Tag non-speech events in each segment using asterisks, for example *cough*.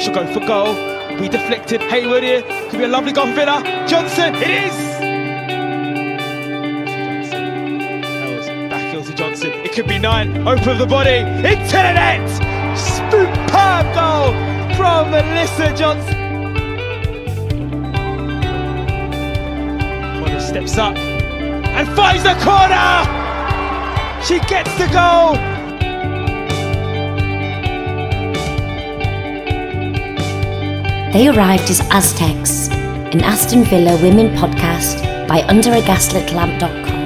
She'll go for goal. Be deflected. Hayward here. Could be a lovely goal for Villa. Johnson. It is. Back Kelsey Johnson. It could be nine. Open of the body. Into the net. Superb goal from Melissa Johnson. Connor steps up and finds the corner. She gets the goal. They arrived as Aztecs, an Aston Villa women podcast by underagaslitlamp.com.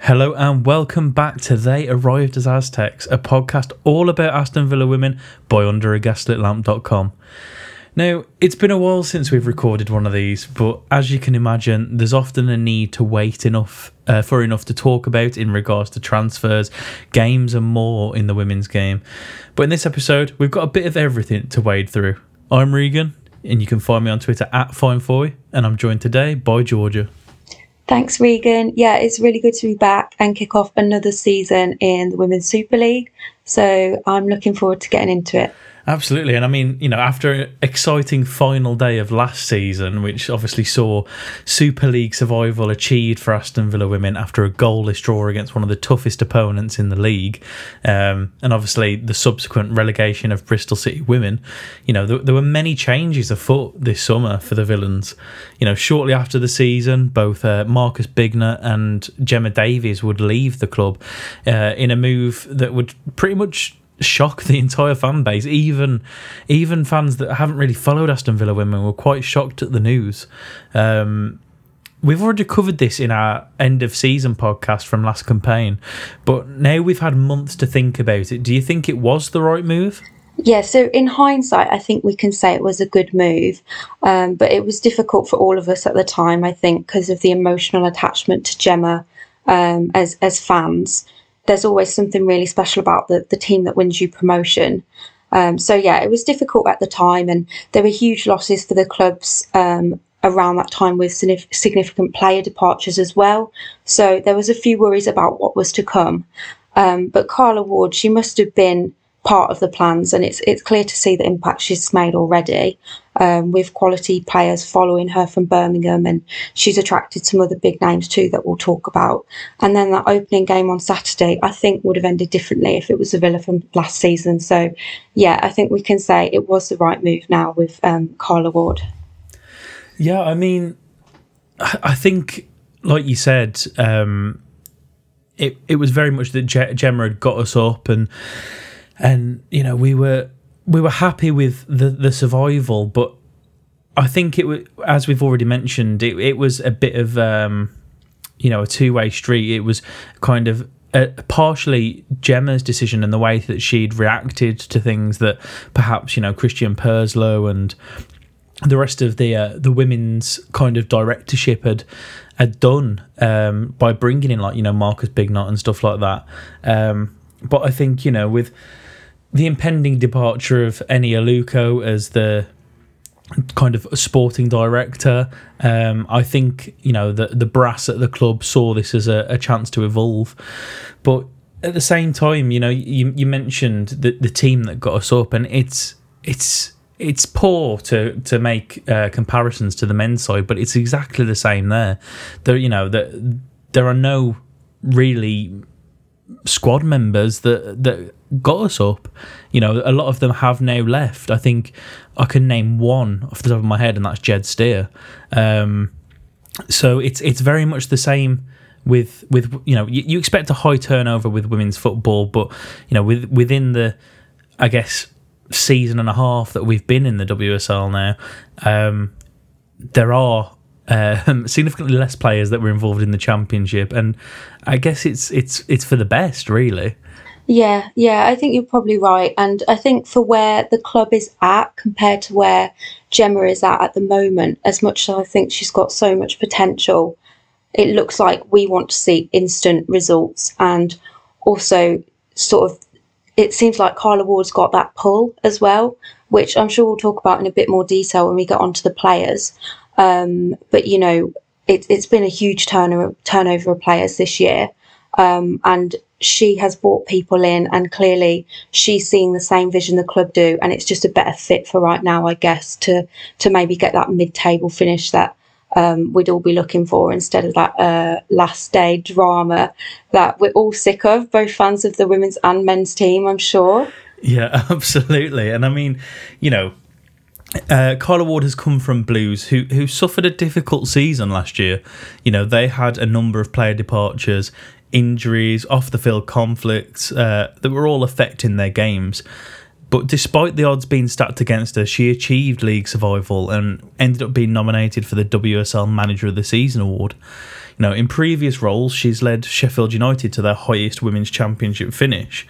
Hello and welcome back to They Arrived as Aztecs, a podcast all about Aston Villa women by underagaslitlamp.com. Now, it's been a while since we've recorded one of these, but as you can imagine, there's often a need to wait enough uh, for enough to talk about in regards to transfers, games, and more in the women's game. But in this episode, we've got a bit of everything to wade through. I'm Regan, and you can find me on Twitter at FineFoy, and I'm joined today by Georgia. Thanks, Regan. Yeah, it's really good to be back and kick off another season in the Women's Super League. So I'm looking forward to getting into it. Absolutely. And I mean, you know, after an exciting final day of last season, which obviously saw Super League survival achieved for Aston Villa women after a goalless draw against one of the toughest opponents in the league, um, and obviously the subsequent relegation of Bristol City women, you know, there, there were many changes afoot this summer for the Villains. You know, shortly after the season, both uh, Marcus Bignot and Gemma Davies would leave the club uh, in a move that would pretty much shock the entire fan base. Even even fans that haven't really followed Aston Villa women were quite shocked at the news. Um, we've already covered this in our end of season podcast from last campaign, but now we've had months to think about it. Do you think it was the right move? Yeah, so in hindsight, I think we can say it was a good move, um, but it was difficult for all of us at the time, I think, because of the emotional attachment to Gemma um, as as fans there's always something really special about the, the team that wins you promotion. Um, so yeah, it was difficult at the time, and there were huge losses for the clubs um, around that time with significant player departures as well. So there was a few worries about what was to come. Um, but Carla Ward, she must have been part of the plans, and it's it's clear to see the impact she's made already um, with quality players following her from Birmingham, and she's attracted some other big names too that we'll talk about. And then that opening game on Saturday, I think would have ended differently if it was a Villa from last season. So, yeah, I think we can say it was the right move now with um, Carla Ward. Yeah, I mean, I think, like you said, um, it it was very much that Gemma had got us up and and you know we were we were happy with the the survival, but I think it was as we've already mentioned, it it was a bit of um, you know a two way street. It was kind of uh, partially Gemma's decision and the way that she'd reacted to things that perhaps you know Christian Purslow and the rest of the uh, the women's kind of directorship had had done um, by bringing in like you know Marcus Bignot and stuff like that. Um, but I think you know with the impending departure of Eni Aluko as the kind of sporting director. Um, I think you know the the brass at the club saw this as a, a, chance to evolve, but at the same time, you know, you you mentioned the the team that got us up, and it's it's it's poor to to make uh, comparisons to the men's side, but it's exactly the same there. There, you know, that there are no really squad members that that got us up. You know, a lot of them have now left. I think I can name one off the top of my head, and that's Jed Steer. Um, so it's it's very much the same with with you know you, you, expect a high turnover with women's football, but you know with within the I guess season and a half that we've been in the WSL now, um, there are um, significantly less players that were involved in the championship, and I guess it's it's it's for the best, really. Yeah, yeah, I think you're probably right, and I think for where the club is at compared to where Gemma is at at the moment, as much as I think she's got so much potential, it looks like we want to see instant results, and also sort of it seems like Carla Ward's got that pull as well, which I'm sure we'll talk about in a bit more detail when we get onto the players. Um, but you know, it, has been a huge turnover turnover of players this year. Um, and she has brought people in, and clearly she's seeing the same vision the club do, and it's just a better fit for right now, I guess, to to maybe get that mid-table finish that um, we'd all be looking for instead of that uh, last day drama that we're all sick of, both fans of the women's and men's team, I'm sure. Yeah, *laughs* absolutely. And I mean, you know, uh, Carla Ward has come from Blues, who who suffered a difficult season last year. You know, they had a number of player departures, injuries, off the field conflicts uh, that were all affecting their games. But despite the odds being stacked against her, she achieved league survival and ended up being nominated for the WSL Manager of the Season award. You know, in previous roles, she's led Sheffield United to their highest women's championship finish.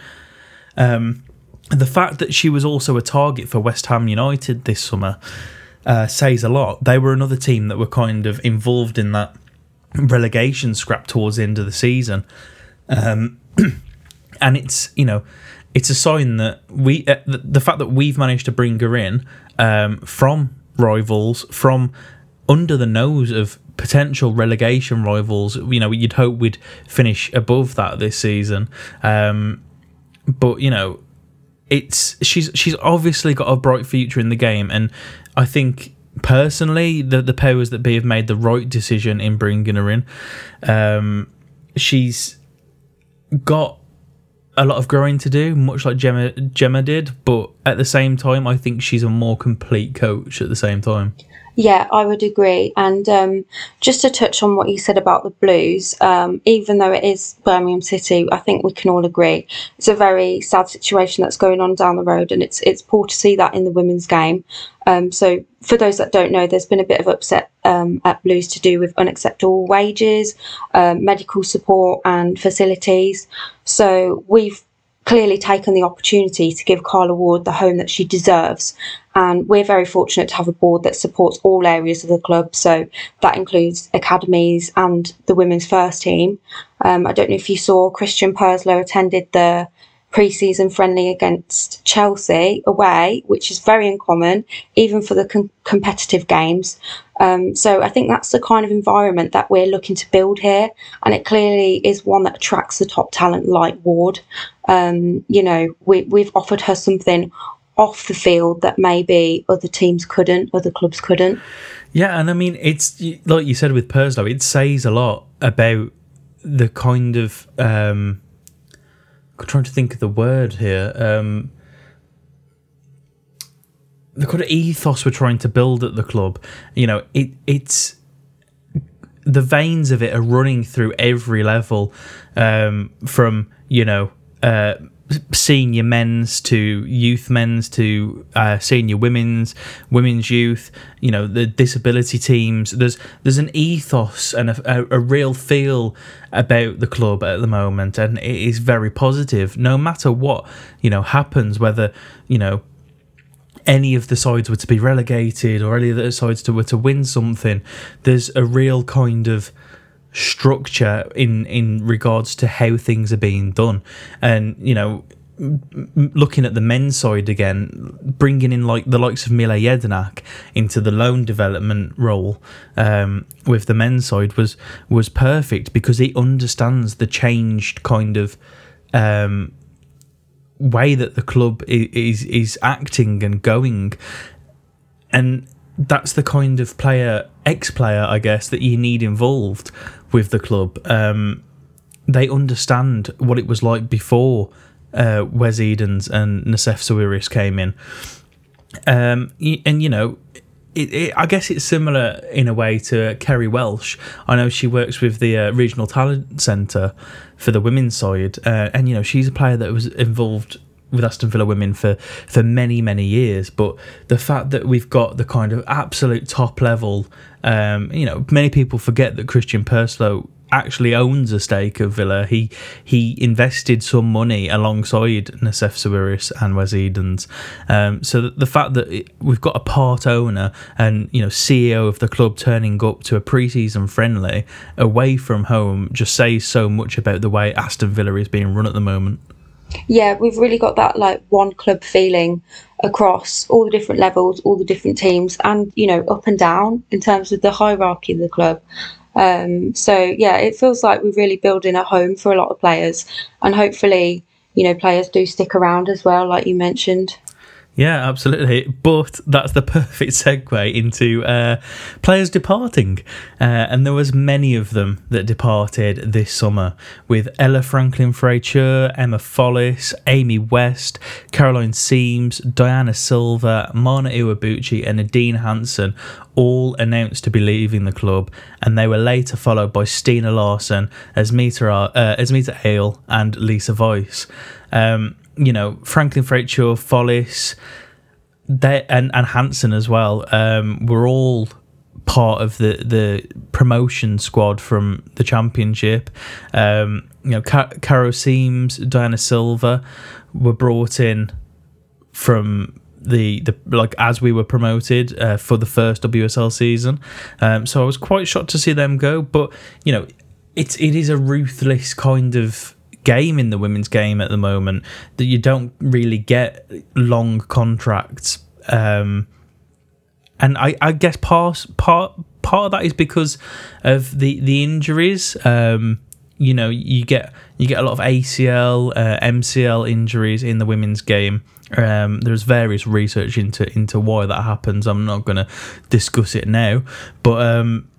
Um, the fact that she was also a target for West Ham United this summer uh, says a lot. They were another team that were kind of involved in that relegation scrap towards the end of the season. Um, *clears throat* and it's, you know, it's a sign that we, uh, the, the, fact that we've managed to bring her in um, from rivals, from under the nose of potential relegation rivals, you know, you'd hope we'd finish above that this season. Um, but, you know, it's she's she's obviously got a bright future in the game, and I think personally the the powers that be have made the right decision in bringing her in. Um, she's got a lot of growing to do, much like Gemma Gemma did, but at the same time, I think she's a more complete coach. At the same time. Yeah, I would agree. And um, just to touch on what you said about the Blues, um, even though it is Birmingham City, I think we can all agree it's a very sad situation that's going on down the road, and it's it's poor to see that in the women's game. Um, so, for those that don't know, there's been a bit of upset um, at Blues to do with unacceptable wages, um, medical support, and facilities. So, we've clearly taken the opportunity to give Carla Ward the home that she deserves. And we're very fortunate to have a board that supports all areas of the club. So that includes academies and the women's first team. Um, I don't know if you saw Christian Purslow attended the pre-season friendly against Chelsea away, which is very uncommon, even for the com- competitive games. Um, so I think that's the kind of environment that we're looking to build here, and it clearly is one that attracts the top talent like Ward. Um, you know, we, we've offered her something off the field that maybe other teams couldn't, other clubs couldn't. Yeah, and I mean, it's like you said with Purslow, it says a lot about the kind of um, I'm trying to think of the word here. Um, the kind of ethos we're trying to build at the club. You know, it it's the veins of it are running through every level, um, from you know. Uh, senior men's to youth men's to uh, senior women's women's youth you know the disability teams. There's there's an ethos and a, a, a, real feel about the club at the moment and it is very positive. No matter what you know happens whether you know any of the sides were to be relegated or any of the sides to were to win something there's a real kind of structure in in regards to how things are being done. And you know looking at the men's side again bringing in like the likes of Mile Jedinak into the loan development role um, with the men's side was was perfect because he understands the changed kind of um, way that the club is is acting and going. And that's the kind of player ex player I guess that you need involved with the club. Um, they understand what it was like before uh, Wes Edens and Nassef Sawiris came in. Um, and, you know, it, it, I guess it's similar in a way to Kerry Welsh. I know she works with the uh, Regional Talent Centre for the women's side. Uh, and, you know, she's a player that was involved with Aston Villa women for for many many years but the fact that we've got the kind of absolute top level um, you know many people forget that Christian Purslow actually owns a stake of Villa. He he invested some money alongside Nassef Sawiris and Wes Edens. Um, so the fact that we've got a part owner and you know CEO of the club turning up to a pre-season friendly away from home just says so much about the way Aston Villa is being run at the moment. Yeah, we've really got that like one club feeling across all the different levels, all the different teams, and you know up and down in terms of the hierarchy of the club. Um, so yeah, it feels like we're really building a home for a lot of players, and hopefully, you know, players do stick around as well, like you mentioned. Yeah, absolutely. But that's the *laughs* perfect segue into uh, players departing, uh, and there was many of them that departed this summer, with Ella Franklin-Fraiture, Emma Follis, Amy West, Caroline Siems, Diana Silva, Mana Iwabuchi, and Nadine Hanssen all announced to be leaving the club, and they were later followed by Stina Larsen, Asmita, uh, Asmita Ale, and Lisa Weiss. Um, you know, Franklin-Fraiture, Follis, they and, and Hanssen as well, um, were all part of the the promotion squad from the championship. Um, you know, Car- Caro Siems, Diana Silva were brought in from the the like as we were promoted uh, for the first WSL season. Um, so I was quite shocked to see them go, but you know, it's it is a ruthless kind of game in the women's game at the moment that you don't really get long contracts. Um, and I, I guess part part part of that is because of the the injuries. Um, you know, you get you get a lot of ACL, uh, MCL injuries in the women's game. Um, there's various research into into why that happens. I'm not going to discuss it now, but um,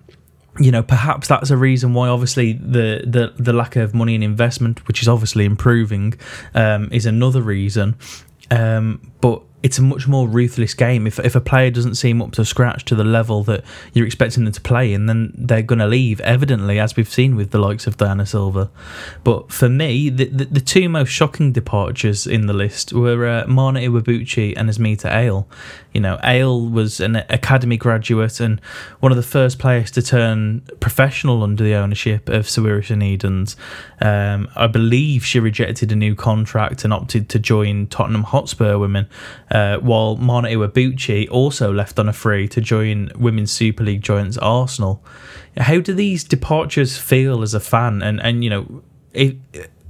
you know, perhaps that's a reason why obviously the the, the lack of money and investment, which is obviously improving, um, is another reason. Um, but it's a much more ruthless game. If if a player doesn't seem up to scratch to the level that you're expecting them to play in, then they're going to leave. Evidently, as we've seen with the likes of Diana Silva. But for me, the the, the two most shocking departures in the list were uh, Mana Iwabuchi and Asmita Ale. You know, Ale was an academy graduate and one of the first players to turn professional under the ownership of Sawiris and Edens. Um, I believe she rejected a new contract and opted to join Tottenham Hotspur Women uh, while Mana Iwabuchi also left on a free to join Women's Super League giants Arsenal. How do these departures feel as a fan? And and you know, if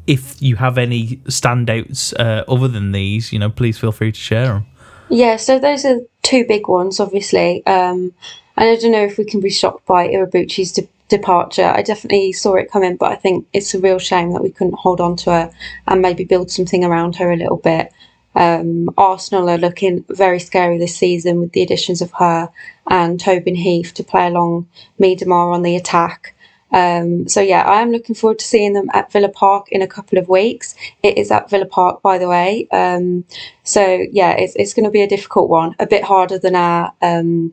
if you have any standouts uh, other than these, you know, please feel free to share them. Yeah, so those are two big ones, obviously. Um, and I don't know if we can be shocked by Iwabuchi's de- departure. I definitely saw it coming, but I think it's a real shame that we couldn't hold on to her and maybe build something around her a little bit. Um, Arsenal are looking very scary this season with the additions of her and Tobin Heath to play along Miedema on the attack. Um, so yeah, I am looking forward to seeing them at Villa Park in a couple of weeks. It is at Villa Park, by the way. Um, so yeah, it's it's going to be a difficult one, a bit harder than our um,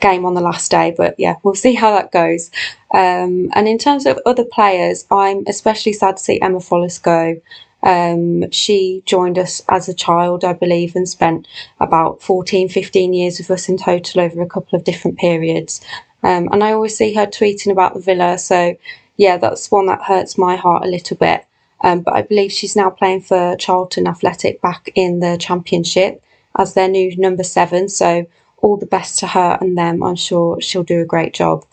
game on the last day, but yeah, we'll see how that goes. Um, and in terms of other players, I'm especially sad to see Emma Follis go. Um, she joined us as a child, I believe, and spent about 14, 15 years with us in total over a couple of different periods. Um, and I always see her tweeting about the villa. So, yeah, that's one that hurts my heart a little bit. Um, but I believe she's now playing for Charlton Athletic back in the Championship as their new number seven. So, all the best to her and them. I'm sure she'll do a great job.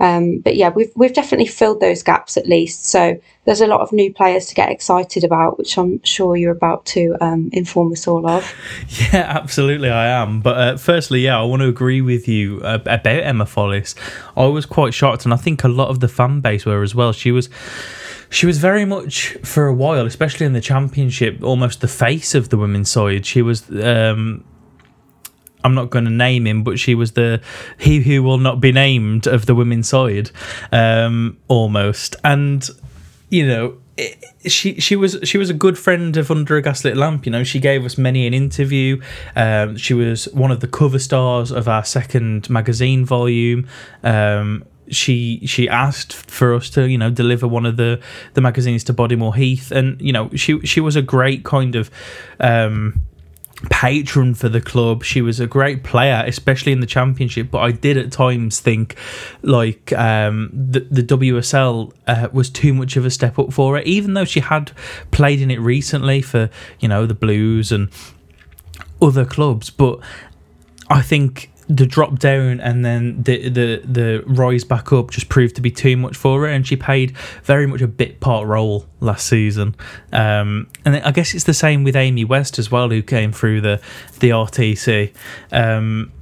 Um, but yeah, we've we've definitely filled those gaps at least. So there's a lot of new players to get excited about, which I'm sure you're about to um, inform us all of. *laughs* Yeah, absolutely, I am. But uh, firstly, yeah, I want to agree with you uh, about Emma Follis. I was quite shocked, and I think a lot of the fan base were as well. She was. She was very much for a while, especially in the championship, almost the face of the women's side. She was um, I'm not going to name him, but she was the he who will not be named of the women's side, um, almost. And you know, it, she she was she was a good friend of Under a Gaslit Lamp. You know, she gave us many an interview. Um, she was one of the cover stars of our second magazine volume. Um, she she asked for us to you know deliver one of the the magazines to Bodymoor Heath, and you know she she was a great kind of. Um, patron for the club. She was a great player, especially in the championship. But I did at times think like um, the the WSL uh, was too much of a step up for her, even though she had played in it recently for you know the Blues and other clubs. But I think the drop down and then the the the rise back up just proved to be too much for her, and she played very much a bit part role last season. Um, and I guess it's the same with Amy West as well, who came through the the RTC. Um,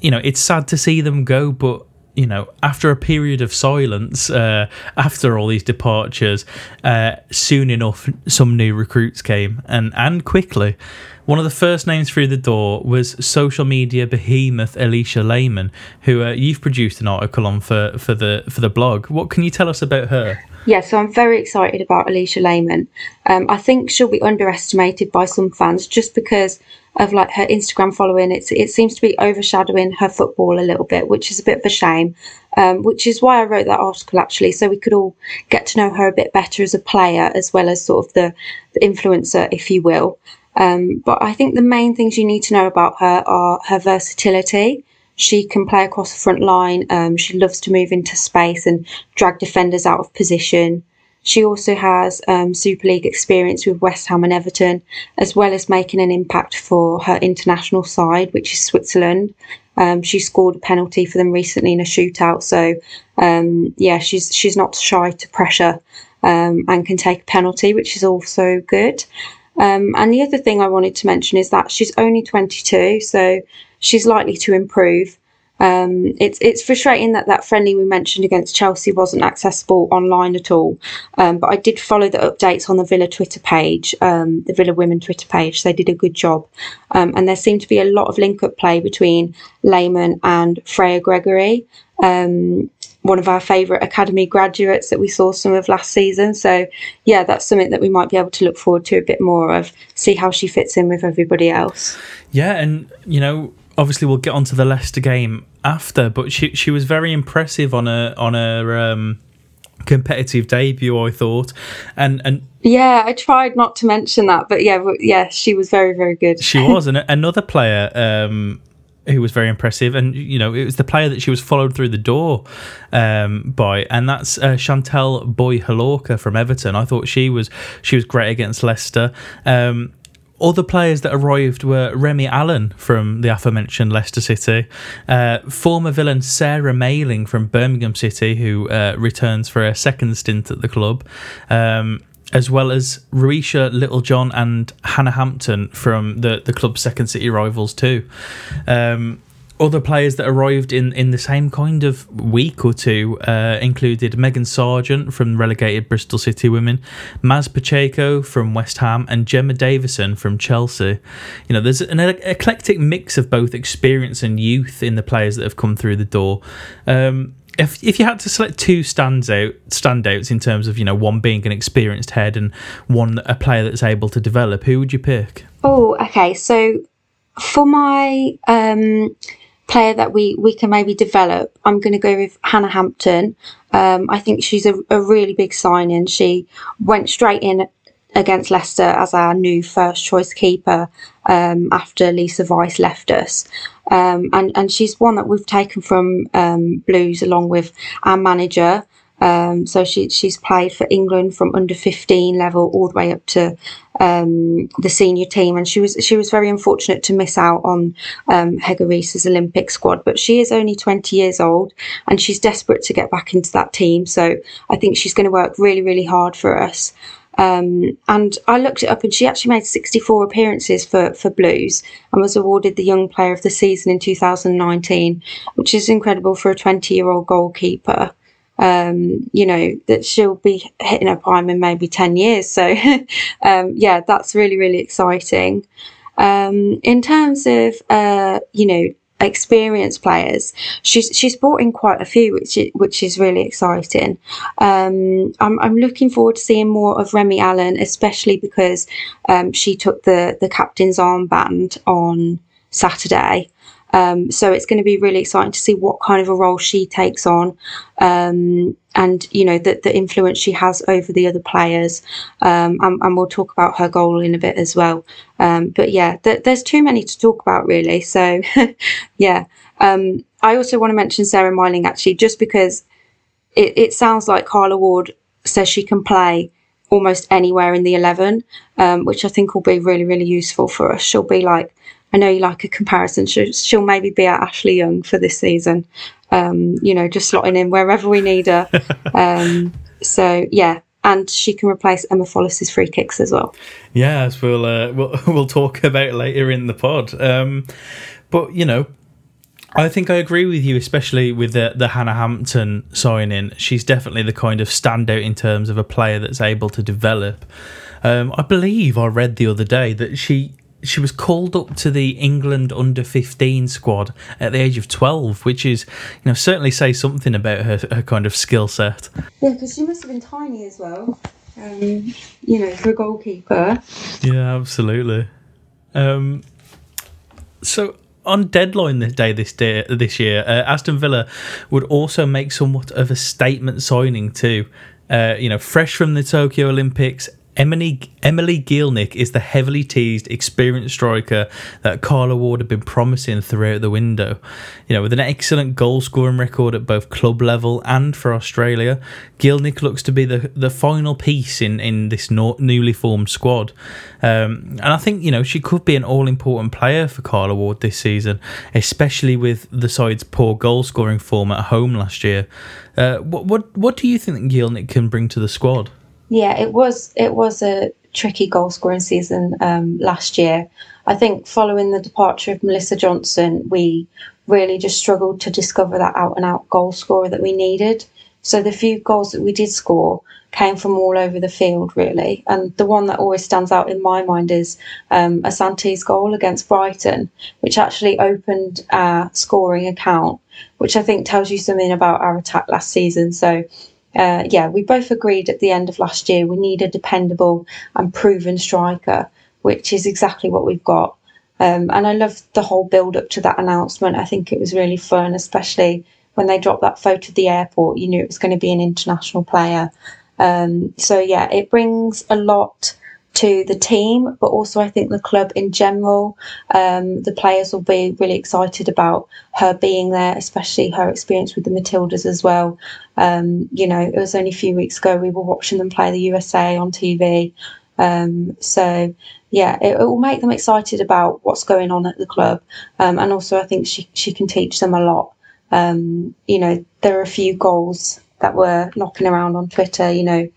you know, it's sad to see them go, but you know, after a period of silence, uh, after all these departures, uh, soon enough, some new recruits came, and and quickly. One of the first names through the door was social media behemoth Alisha Lehmann, who uh, you've produced an article on for, for the for the blog. What can you tell us about her? Yeah, so I'm very excited about Alisha Lehmann. Um, I think she'll be underestimated by some fans just because of like her Instagram following. It's it seems to be overshadowing her football a little bit, which is a bit of a shame. Um, which is why I wrote that article actually, so we could all get to know her a bit better as a player as well as sort of the, the influencer, if you will. Um, but I think the main things you need to know about her are her versatility. She can play across the front line. Um, she loves to move into space and drag defenders out of position. She also has um, Super League experience with West Ham and Everton, as well as making an impact for her international side, which is Switzerland. Um, she scored a penalty for them recently in a shootout, so um, yeah, she's she's not shy to pressure um, and can take a penalty, which is also good. Um, and the other thing I wanted to mention is that she's only 22, so she's likely to improve. Um, it's it's frustrating that that friendly we mentioned against Chelsea wasn't accessible online at all. Um, but I did follow the updates on the Villa Twitter page, um, the Villa Women Twitter page. They did a good job, um, and there seemed to be a lot of link up play between Lehmann and Freya Gregory. Um, one of our favourite academy graduates that we saw some of last season. So, yeah, that's something that we might be able to look forward to a bit more of, see how she fits in with everybody else. Yeah, and, you know, obviously we'll get onto the Leicester game after, but she she was very impressive on a on a um, competitive debut. I thought, and and yeah, I tried not to mention that, but yeah, yeah, she was very very good. She was, and another player. Um, who was very impressive, and you know it was the player that she was followed through the door um, by, and that's uh, Chantelle Boye-Hlorkah from Everton. I thought she was she was great against Leicester. Um, other players that arrived were Remi Allen from the aforementioned Leicester City, uh, former villain Sarah Mayling from Birmingham City, who uh, returns for a second stint at the club. Um, as well as Ruesha Littlejohn and Hannah Hampton from the, the club's second city rivals too. Um, other players that arrived in, in the same kind of week or two uh, included Meaghan Sargeant from relegated Bristol City Women, Maz Pacheco from West Ham, and Gemma Davison from Chelsea. You know, there's an eclectic mix of both experience and youth in the players that have come through the door. Um, if if you had to select two stands out standouts in terms of you know one being an experienced head and one a player that's able to develop, who would you pick? Oh, okay. So for my um, player that we we can maybe develop, I'm going to go with Hannah Hampton. Um, I think she's a, a really big signing. She went straight in against Leicester as our new first choice keeper um, after Lisa Weiss left us. Um, and, and she's one that we've taken from um, Blues along with our manager. Um, so she, she's played for England from under 15 level all the way up to um, the senior team, and she was she was very unfortunate to miss out on um, Hege Olympic squad. But she is only 20 years old, and she's desperate to get back into that team. So I think she's going to work really really hard for us. Um, and I looked it up, and she actually made 64 appearances for, for Blues and was awarded the Young Player of the Season in 2019, which is incredible for a 20 year old goalkeeper. Um, you know, that she'll be hitting her prime in maybe 10 years. So, *laughs* um, yeah, that's really, really exciting. Um, in terms of, uh, you know, experienced players. She's she's brought in quite a few, which is, which is really exciting. Um, I'm I'm looking forward to seeing more of Remi Allen, especially because um, she took the the captain's armband on Saturday. Um, so it's going to be really exciting to see what kind of a role she takes on, um, and you know the the influence she has over the other players. Um, and, and, we'll talk about her goal in a bit as well. Um, but yeah, th- there's too many to talk about really. So *laughs* yeah, um, I also want to mention Sarah Mayling actually, just because it, it sounds like Carla Ward says she can play almost anywhere in the 11, um, which I think will be really, really useful for us. She'll be like I know you like a comparison. She'll, she'll maybe be our Ashley Young for this season. Um, you know, just slotting in wherever we need her. *laughs* Um, so yeah, and she can replace Emma Follis's free kicks as well. Yeah, as we'll uh, we'll *laughs* we'll talk about later in the pod. Um, but you know, I think I agree with you, especially with the the Hannah Hampton signing. She's definitely the kind of standout in terms of a player that's able to develop. Um, I believe I read the other day that she she was called up to the England under 15 squad at the age of 12, which is, you know, certainly say something about her, her kind of skill set. Yeah, because she must have been tiny as well, um, you know, for a goalkeeper. Yeah, absolutely. Um, so on deadline this day this day this year, uh, Aston Villa would also make somewhat of a statement signing too. Uh, you know, fresh from the Tokyo Olympics, Emily Emily Gielnik is the heavily teased, experienced striker that Carla Ward had been promising throughout the window. You know, with an excellent goal scoring record at both club level and for Australia, Gielnik looks to be the, the final piece in in this no, newly formed squad. Um, and I think you know she could be an all important player for Carla Ward this season, especially with the side's poor goal scoring form at home last year. Uh, what what what do you think Gielnik can bring to the squad? Yeah, it was it was a tricky goal scoring season um, last year. I think following the departure of Melissa Johnson, we really just struggled to discover that out and out goal scorer that we needed. So the few goals that we did score came from all over the field, really. And the one that always stands out in my mind is um, Asante's goal against Brighton, which actually opened our scoring account, which I think tells you something about our attack last season. So uh, yeah, we both agreed at the end of last year we need a dependable and proven striker, which is exactly what we've got. Um, and I loved the whole build up to that announcement. I think it was really fun, especially when they dropped that photo of the airport. You knew it was going to be an international player. Um, so, yeah, it brings a lot to the team, but also I think the club in general. Um, the players will be really excited about her being there, especially her experience with the Matildas as well. Um, you know, it was only a few weeks ago we were watching them play the USA on TV. Um, so yeah, it, it, will make them excited about what's going on at the club, um, and also I think she she can teach them a lot. Um, you know, there are a few goals that were knocking around on Twitter. You know,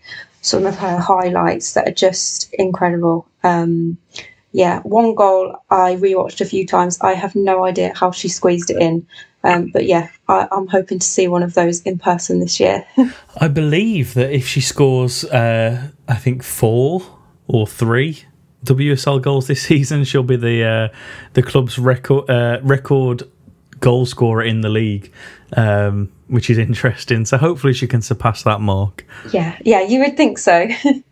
some of her highlights that are just incredible. Um, yeah, one goal I rewatched a few times. I have no idea how she squeezed it in. Um, but yeah, I, am hoping to see one of those in person this year. *laughs* I believe that if she scores, uh, I think four or three WSL goals this *laughs* season, she'll be the uh, the club's record uh, record goal scorer in the league, um, which is interesting. So hopefully she can surpass that mark. Yeah, yeah, you would think so. *laughs*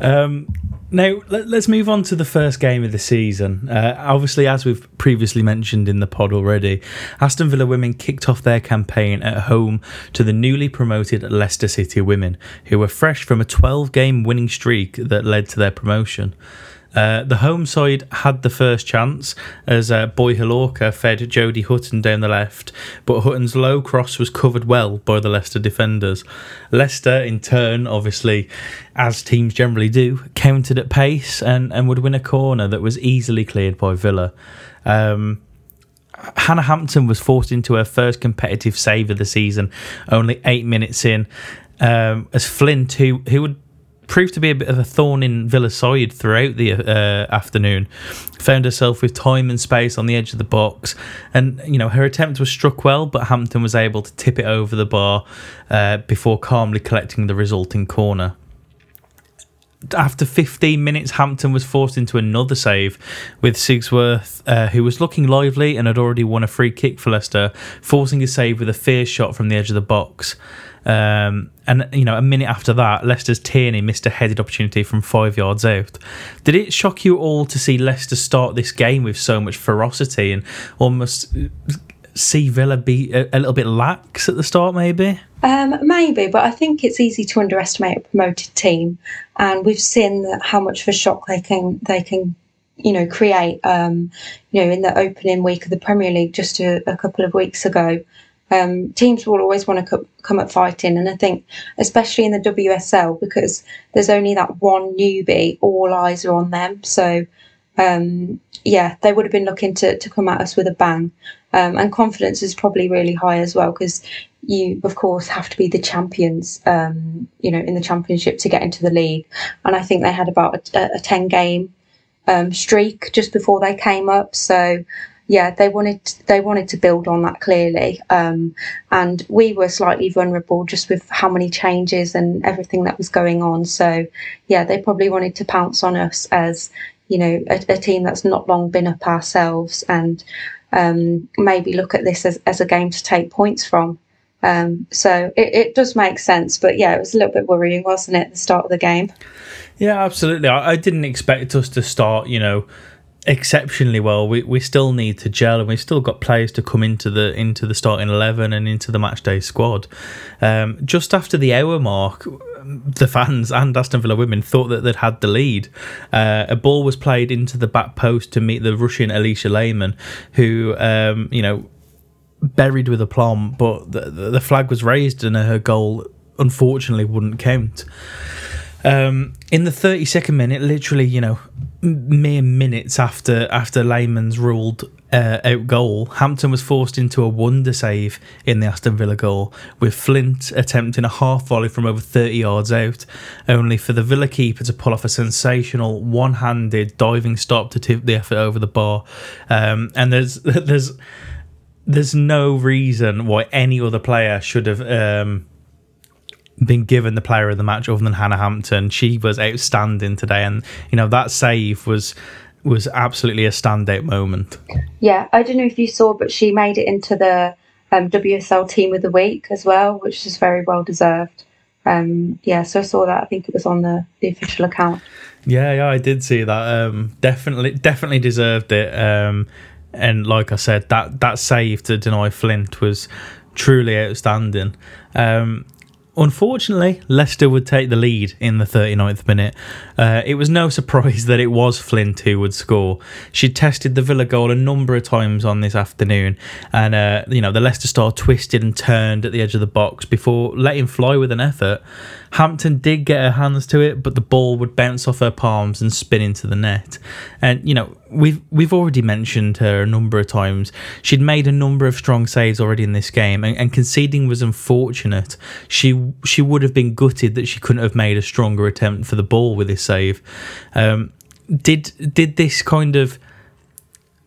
um, now let, us move on to the first game of the season. Uh, obviously, as we've previously mentioned in the pod already, Aston Villa women kicked off their campaign at home to the newly promoted Leicester City women, who were fresh from a 12-game winning streak that led to their promotion. Uh, the home side had the first chance as uh, Boye-Hlorkah fed Jodie Hutton down the left, but Hutton's low cross was covered well by the Leicester defenders. Leicester, in turn, obviously, as teams generally do, countered at pace and, and would win a corner that was easily cleared by Villa. Um, Hannah Hampton was forced into her first competitive save of the season, only eight minutes in. Um, as Flint, who who would proved to be a bit of a thorn in Villa's side throughout the uh, afternoon. Found herself with time and space on the edge of the box, and you know her attempt was struck well, but Hampton was able to tip it over the bar uh, before calmly collecting the resulting corner. After 15 minutes, Hampton was forced into another save with Sigsworth, uh, who was looking lively and had already won a free kick for Leicester, forcing a save with a fierce shot from the edge of the box. Um, and you know, a minute after that, Leicester's Tierney missed a headed opportunity from five yards out. Did it shock you all to see Leicester start this game with so much ferocity and almost see Villa be a, a little bit lax at the start? Maybe. Um, maybe, but I think it's easy to underestimate a promoted team, and we've seen that how much of a shock they can they can you know create um, you know in the opening week of the Premier League just a, a couple of weeks ago um, teams will always want to co- come up fighting. And I think, especially in the WSL, because there's only that one newbie, all eyes are on them. So, um, yeah, they would have been looking to, to come at us with a bang. Um, and confidence is probably really high as well, because you, of course, have to be the champions, um, you know, in the championship to get into the league. And I think they had about a, a 10 game um, streak just before they came up. So, yeah, they wanted they wanted to build on that clearly, um, and we were slightly vulnerable just with how many changes and everything that was going on. So yeah, they probably wanted to pounce on us as you know a, a team that's not long been up ourselves and um, maybe look at this as, as a game to take points from. Um, so it, it does make sense, but yeah, it was a little bit worrying, wasn't it, at the start of the game? Yeah, absolutely. I, I didn't expect us to start, you know, exceptionally well. We we still need to gel, and we've still got players to come into the into the starting eleven and into the match day squad. Um, just after the hour mark, the fans and Aston Villa women thought that they'd had the lead. Uh, a ball was played into the back post to meet the Russian Alisha Lehmann, who um, you know buried with aplomb, but the, the flag was raised and her goal unfortunately wouldn't count. Um, in the 32nd minute, literally, you know, mere minutes after after Lehmann's ruled uh, out goal, Hampton was forced into a wonder save in the Aston Villa goal, with Flint attempting a half volley from over 30 yards out, only for the Villa keeper to pull off a sensational one handed diving stop to tip the effort over the bar. Um, and there's *laughs* there's there's no reason why any other player should have. Um, been given the player of the match other than Hannah Hampton. She was outstanding today, and you know that save was was absolutely a standout moment. Yeah, I don't know if you saw, but she made it into the um, WSL Team of the Week as well, which is very well deserved. Um, yeah, so I saw that. I think it was on the, the official account. Yeah, yeah, I did see that. Um, definitely, definitely deserved it. Um, and like I said, that that save to deny Flint was truly outstanding. Um, Unfortunately, Leicester would take the lead in the 39th minute. Uh, it was no *laughs* surprise that it was Flint who would score. She tested the Villa goal a number of times on this afternoon, and uh, you know the Leicester star twisted and turned at the edge of the box before letting fly with an effort. Hampton did get her hands to it, but the ball would bounce off her palms and spin into the net. And you know, we've we've already mentioned her a number of times. She'd made a number of strong saves already in this game, and, and conceding was unfortunate. She she would have been gutted that she couldn't have made a stronger attempt for the ball with this save. Um, did did this kind of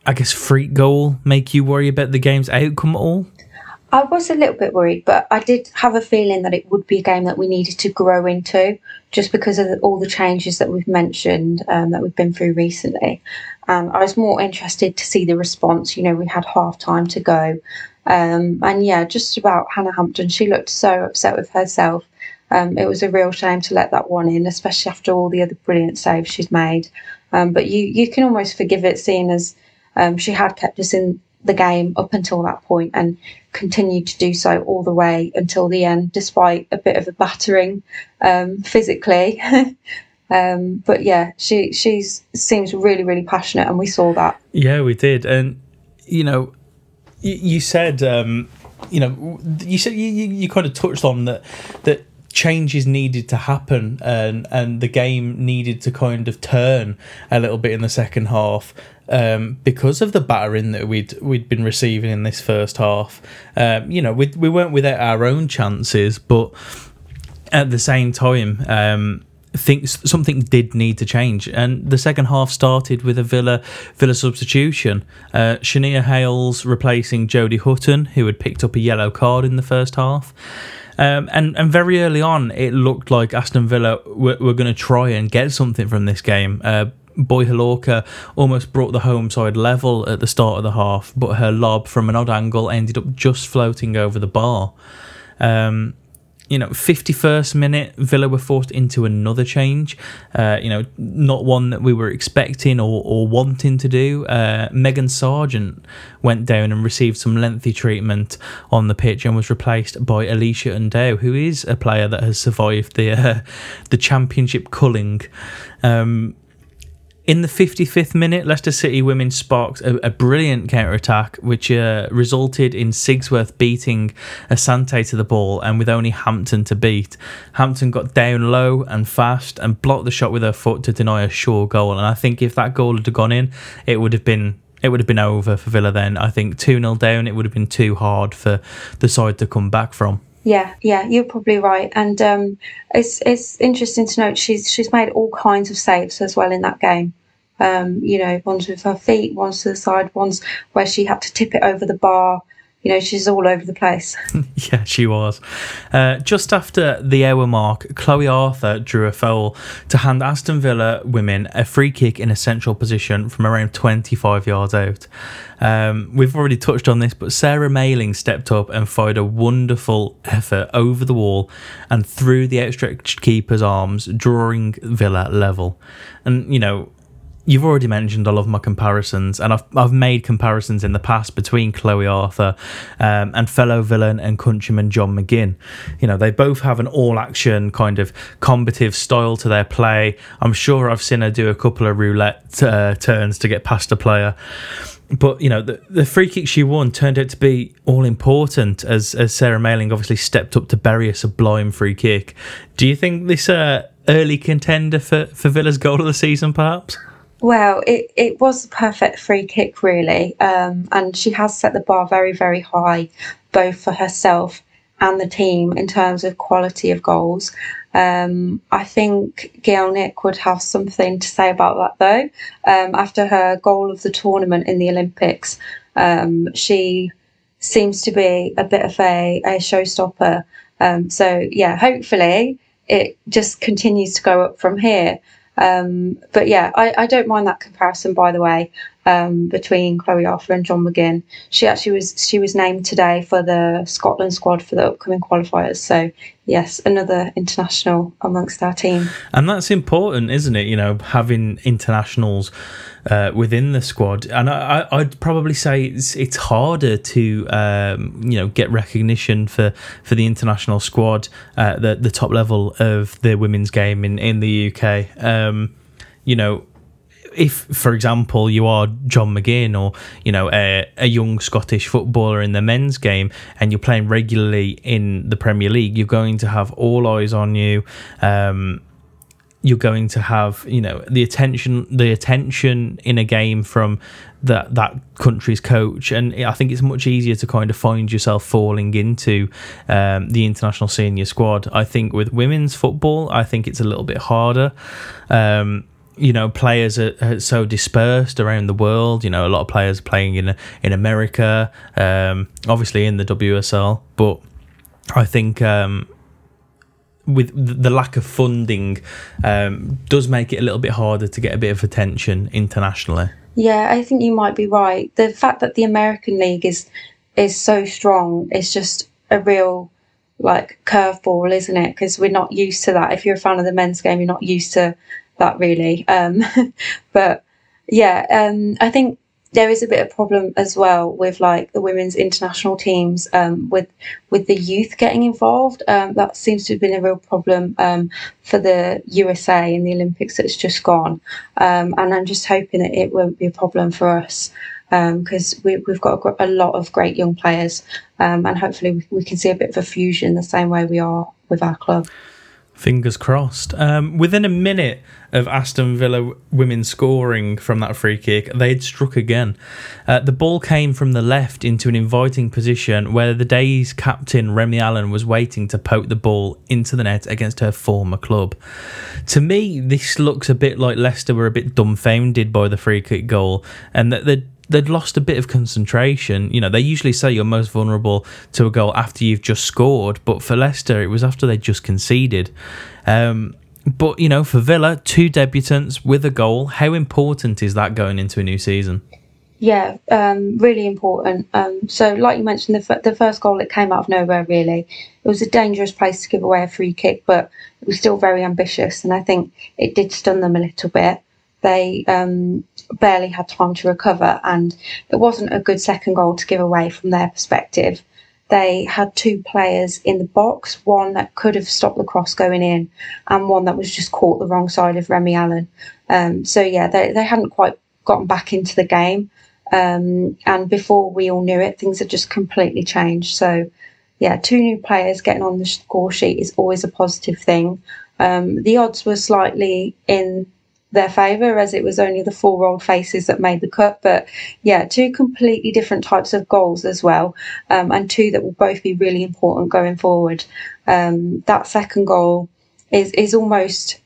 I guess freak goal make you worry about the game's outcome at all? I was a little bit worried, but I did have a feeling that it would be a game that we needed to grow into just because of all the changes that we've mentioned um, that we've been through recently. Um, I was more interested to see the response. You know, we had half time to go. Um, and yeah, just about Hannah Hampton, she looked so upset with herself. Um, it was a real shame to let that one in, especially after all the other brilliant saves she's made. Um, but you, you can almost forgive it, seeing as um, she had kept us in the game up until that point and continued to do so all the way until the end, despite a bit of a battering um, physically. *laughs* um, but yeah, she she's seems really really passionate, and we saw that. Yeah, we did, and you know, you, you said. Um, you know, you said you, you, you kind of touched on that that changes needed to happen and and the game needed to kind of turn a little bit in the second half um, because of the battering that we'd we'd been receiving in this first half. Um, you know, we we weren't without our own chances, but at the same time. Um, something did need to change, and the second half started with a Villa Villa substitution. Uh, Shania Hayles replacing Jodie Hutton, who had picked up a yellow card in the first half. Um, and and very early on, it looked like Aston Villa were, were going to try and get something from this game. Uh, Boye-Hlorkah almost brought the home side level at the start of the half, but her lob from an odd angle ended up just floating over the bar. Um, you know, 51st minute, Villa were forced into another change. Uh, you know, not one that we were expecting or, or wanting to do. Uh, Meaghan Sargeant went down and received some lengthy treatment on the pitch and was replaced by Alicia Undow, who is a player that has survived the uh, *laughs* the championship culling. Um, in the 55th minute, Leicester City women sparked a, a brilliant counter attack, which uh, resulted in Sigsworth beating Asante to the ball, and with only Hampton to beat. Hampton got down low and fast and blocked the shot with her foot to deny a sure goal. And I think if that goal had gone in, it would have been it would have been over for Villa then. I think 2 0 down, it would have been too hard for the side to come back from. Yeah, yeah, you're probably right, and um, it's it's interesting to note she's she's made all kinds of saves as well in that game. Um, you know, one's with her feet, one's to the side, one's where she had to tip it over the bar you know, she's all over the place. *laughs* yeah, she was. Uh, just after the hour mark, Chloe Arthur drew a foul to hand Aston Villa women a free kick in a central position from around 25 yards out. Um, we've already touched on this, but Sarah Mayling stepped up and fired a wonderful effort over the wall and through the outstretched keeper's arms, drawing Villa level. And, you know, you've already mentioned I love my comparisons, and I've I've made comparisons in the past between Chloe Arthur um, and fellow villain and countryman John McGinn. You know, they both have an all-action kind of combative style to their play. I'm sure I've seen her do a couple of roulette uh, turns to get past a player. But you know the, the free kick she won turned out to be all important as as Sarah Mayling obviously stepped up to bury a sublime free kick. Do you think this uh, early contender for for Villa's goal of the season, perhaps? Well, it, it was the perfect free kick, really. Um, and she has set the bar very, very high, both for herself and the team in terms of quality of goals. Um, I think Gielnik would have something to say about that, though. Um, after her goal of the tournament in the Olympics, um, she seems to be a bit of a, a showstopper. Um, so, yeah, hopefully it just continues to go up from here. Um, but yeah, I, I, don't mind that comparison, by the way, um, between Chloe Arthur and John McGinn. She actually was she was named today for the Scotland squad for the upcoming qualifiers. So yes, another international amongst our team. And that's important, isn't it? You know, having internationals uh, within the squad. And I, would probably say it's it's harder to um, you know get recognition for, for the international squad at the the top level of the women's game in in the UK. Um, you know, if, for example, you are John McGinn or you know a, a young Scottish footballer in the men's game, and you're playing regularly in the Premier League, you're going to have all eyes on you. Um, you're going to have you know the attention the attention in a game from that that country's coach. And I think it's much easier to kind of find yourself falling into um, the international senior squad. I think with women's football I think it's a little bit harder. Um, you know players are, are, so dispersed around the world you know a lot of players playing in in America um, obviously in the WSL but I think um, with the lack of funding um, does make it a little bit harder to get a bit of attention internationally. Yeah, I think you might be right. The fact that the American League is is so strong is just a real like curveball, isn't it? Because we're not used to that. If you're a fan of the men's game, you're not used to that really. Um, *laughs* but yeah, um, I think there is a bit of problem as well with like the women's international teams um, with with the youth getting involved. Um, that seems to have been a real problem um, for the USA in the Olympics that's just gone, um, and I'm just hoping that it won't be a problem for us because um, we, have got a, a, lot of great young players, um, and hopefully we, we can see a bit of a fusion the same way we are with our club. Fingers crossed. Um, within a minute of Aston Villa women scoring from that free kick, they'd struck again. Uh, the ball came from the left into an inviting position where the day's captain, Remi Allen, was waiting to poke the ball into the net against her former club. To me, this looks a bit like Leicester were a bit dumbfounded by the free kick goal and that they'd they'd lost a bit of concentration. You know, they usually say you're most vulnerable to a goal after you've just scored, but for Leicester, it was after they'd just conceded. Um, but you know, for Villa, two debutants with a goal. How important is that going into a new season? Yeah, um, really important. Um, so, like you mentioned, the, f- the first goal it came out of nowhere. Really, it was a dangerous place to give away a free kick, but it was still very ambitious, and I think it did stun them a little bit they um, barely had time to recover, and it wasn't a good second goal to give away from their perspective. They had two players in the box, one that could have stopped the cross going in, and one that was just caught the wrong side of Remi Allen. Um, so, yeah, they, they hadn't quite gotten back into the game. Um, and before we all knew it, things had just completely changed. So, yeah, two new players getting on the score sheet is always a positive thing. Um, the odds were slightly in their favour as it was only the four old faces that made the cut. But yeah, two completely different types of goals as well, um, and two that will both be really important going forward. Um, that second goal is is almost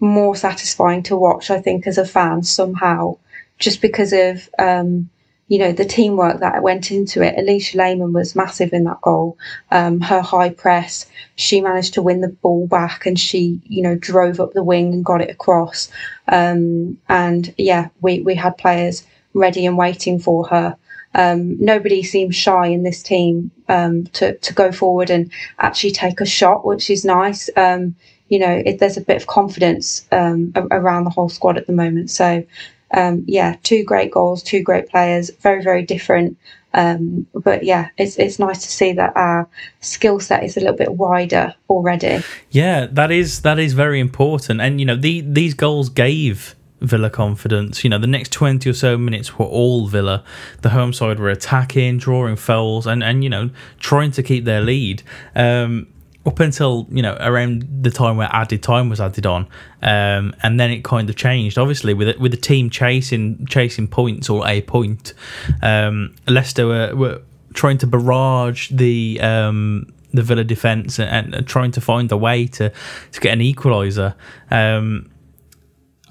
more satisfying to watch, I think, as a fan somehow, just because of um, you know the teamwork that went into it. Alisha Lehmann was massive in that goal. Um, her high press, she managed to win the ball back, and she you know drove up the wing and got it across. Um, and yeah, we we had players ready and waiting for her. Um, nobody seems shy in this team um, to to go forward and actually take a shot, which is nice. Um, you know, it, there's a bit of confidence um, around the whole squad at the moment. So, um, yeah, two great goals, two great players, very very different. Um, but yeah, it's it's nice to see that our skill set is a little bit wider already. Yeah, that is that is very important, and you know the these goals gave Villa confidence. You know, the next 20 or so minutes were all Villa. The home side were attacking, drawing fouls, and, and you know, trying to keep their lead. Um, up until you know around the time where added time was added on, um, and then it kind of changed. Obviously, with it, with the team chasing chasing points or a point, um, Leicester were, were trying to barrage the um, the Villa defence and, and, trying to find a way to to get an equaliser. Um,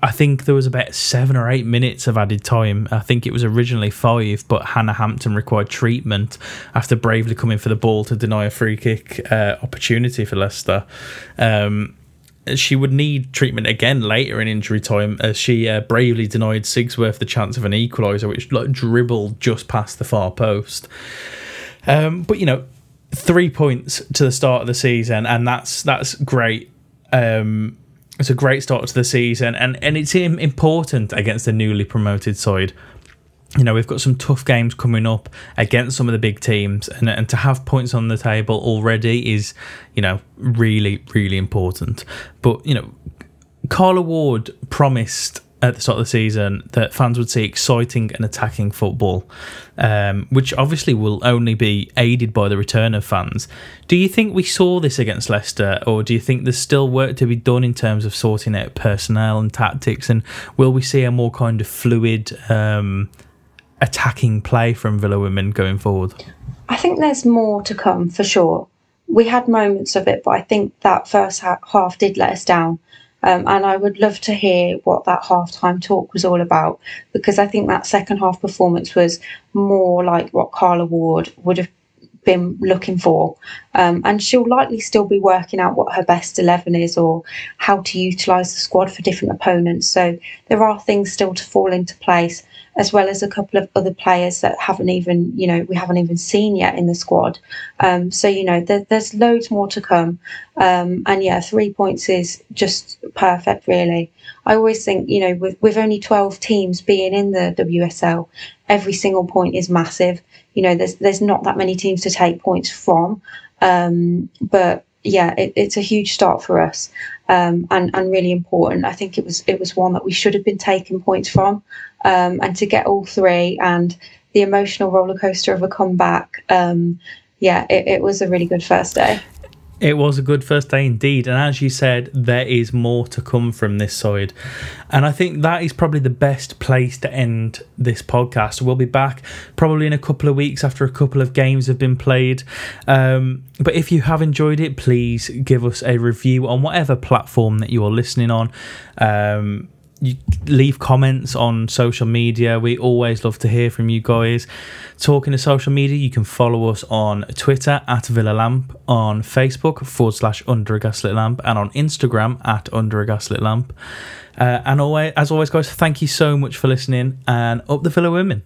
I think there was about seven or eight minutes of added time. I think it was originally five, but Hannah Hampton required treatment after bravely coming for the ball to deny a free kick uh, opportunity for Leicester. Um, she would need treatment again later in injury time as she uh, bravely denied Sigsworth the chance of an equaliser, which like, dribbled just past the far post. Um, but you know, three points to the start of the season, and that's that's great. Um, it's a great start to the season, and, and it's important against the newly promoted side. You know, we've got some tough games coming up against some of the big teams, and, and to have points on the table already is, you know, really, really important. But, you know, Carla Ward promised at the start of the season that fans would see exciting and attacking football, um, which obviously will only be aided by the return of fans. Do you think we saw this against Leicester, or do you think there's still work to be done in terms of sorting out personnel and tactics? And will we see a more kind of fluid um, attacking play from Villa Women going forward? I think there's more to come for sure. We had moments of it, but I think that first half did let us down. Um, and I would love to hear what that halftime talk was all about because I think that second half performance was more like what Carla Ward would have been looking for. Um, and she'll likely still be working out what her best 11 is or how to utilise the squad for different opponents. So there are things still to fall into place as well as a couple of other players that haven't even, you know, we haven't even seen yet in the squad. Um, so, you know, there, there's loads more to come. Um, and yeah, three points is just perfect, really. I always think, you know, with, with only 12 teams being in the WSL, every single point is massive. You know, there's, there's not that many teams to take points from. Um, but yeah, it, it's a huge start for us. Um, and and really important. I think it was it was one that we should have been taking points from um, and to get all three and the emotional roller coaster of a comeback. Um, yeah, it, it was a really good first day. It was a good first day indeed. And as you said, there is more to come from this side. And I think that is probably the best place to end this podcast. We'll be back probably in a couple of weeks after a couple of games have been played. Um, but if you have enjoyed it, please give us a review on whatever platform that you are listening on. Um, you leave comments on social media. We always love to hear from you guys. Talking to social media, you can follow us on Twitter at Villa Lamp, on Facebook forward slash Under a Gaslit Lamp, and on Instagram at Under a Gaslit Lamp. Uh, and always, as always, guys, thank you so much for listening and up the Villa Women.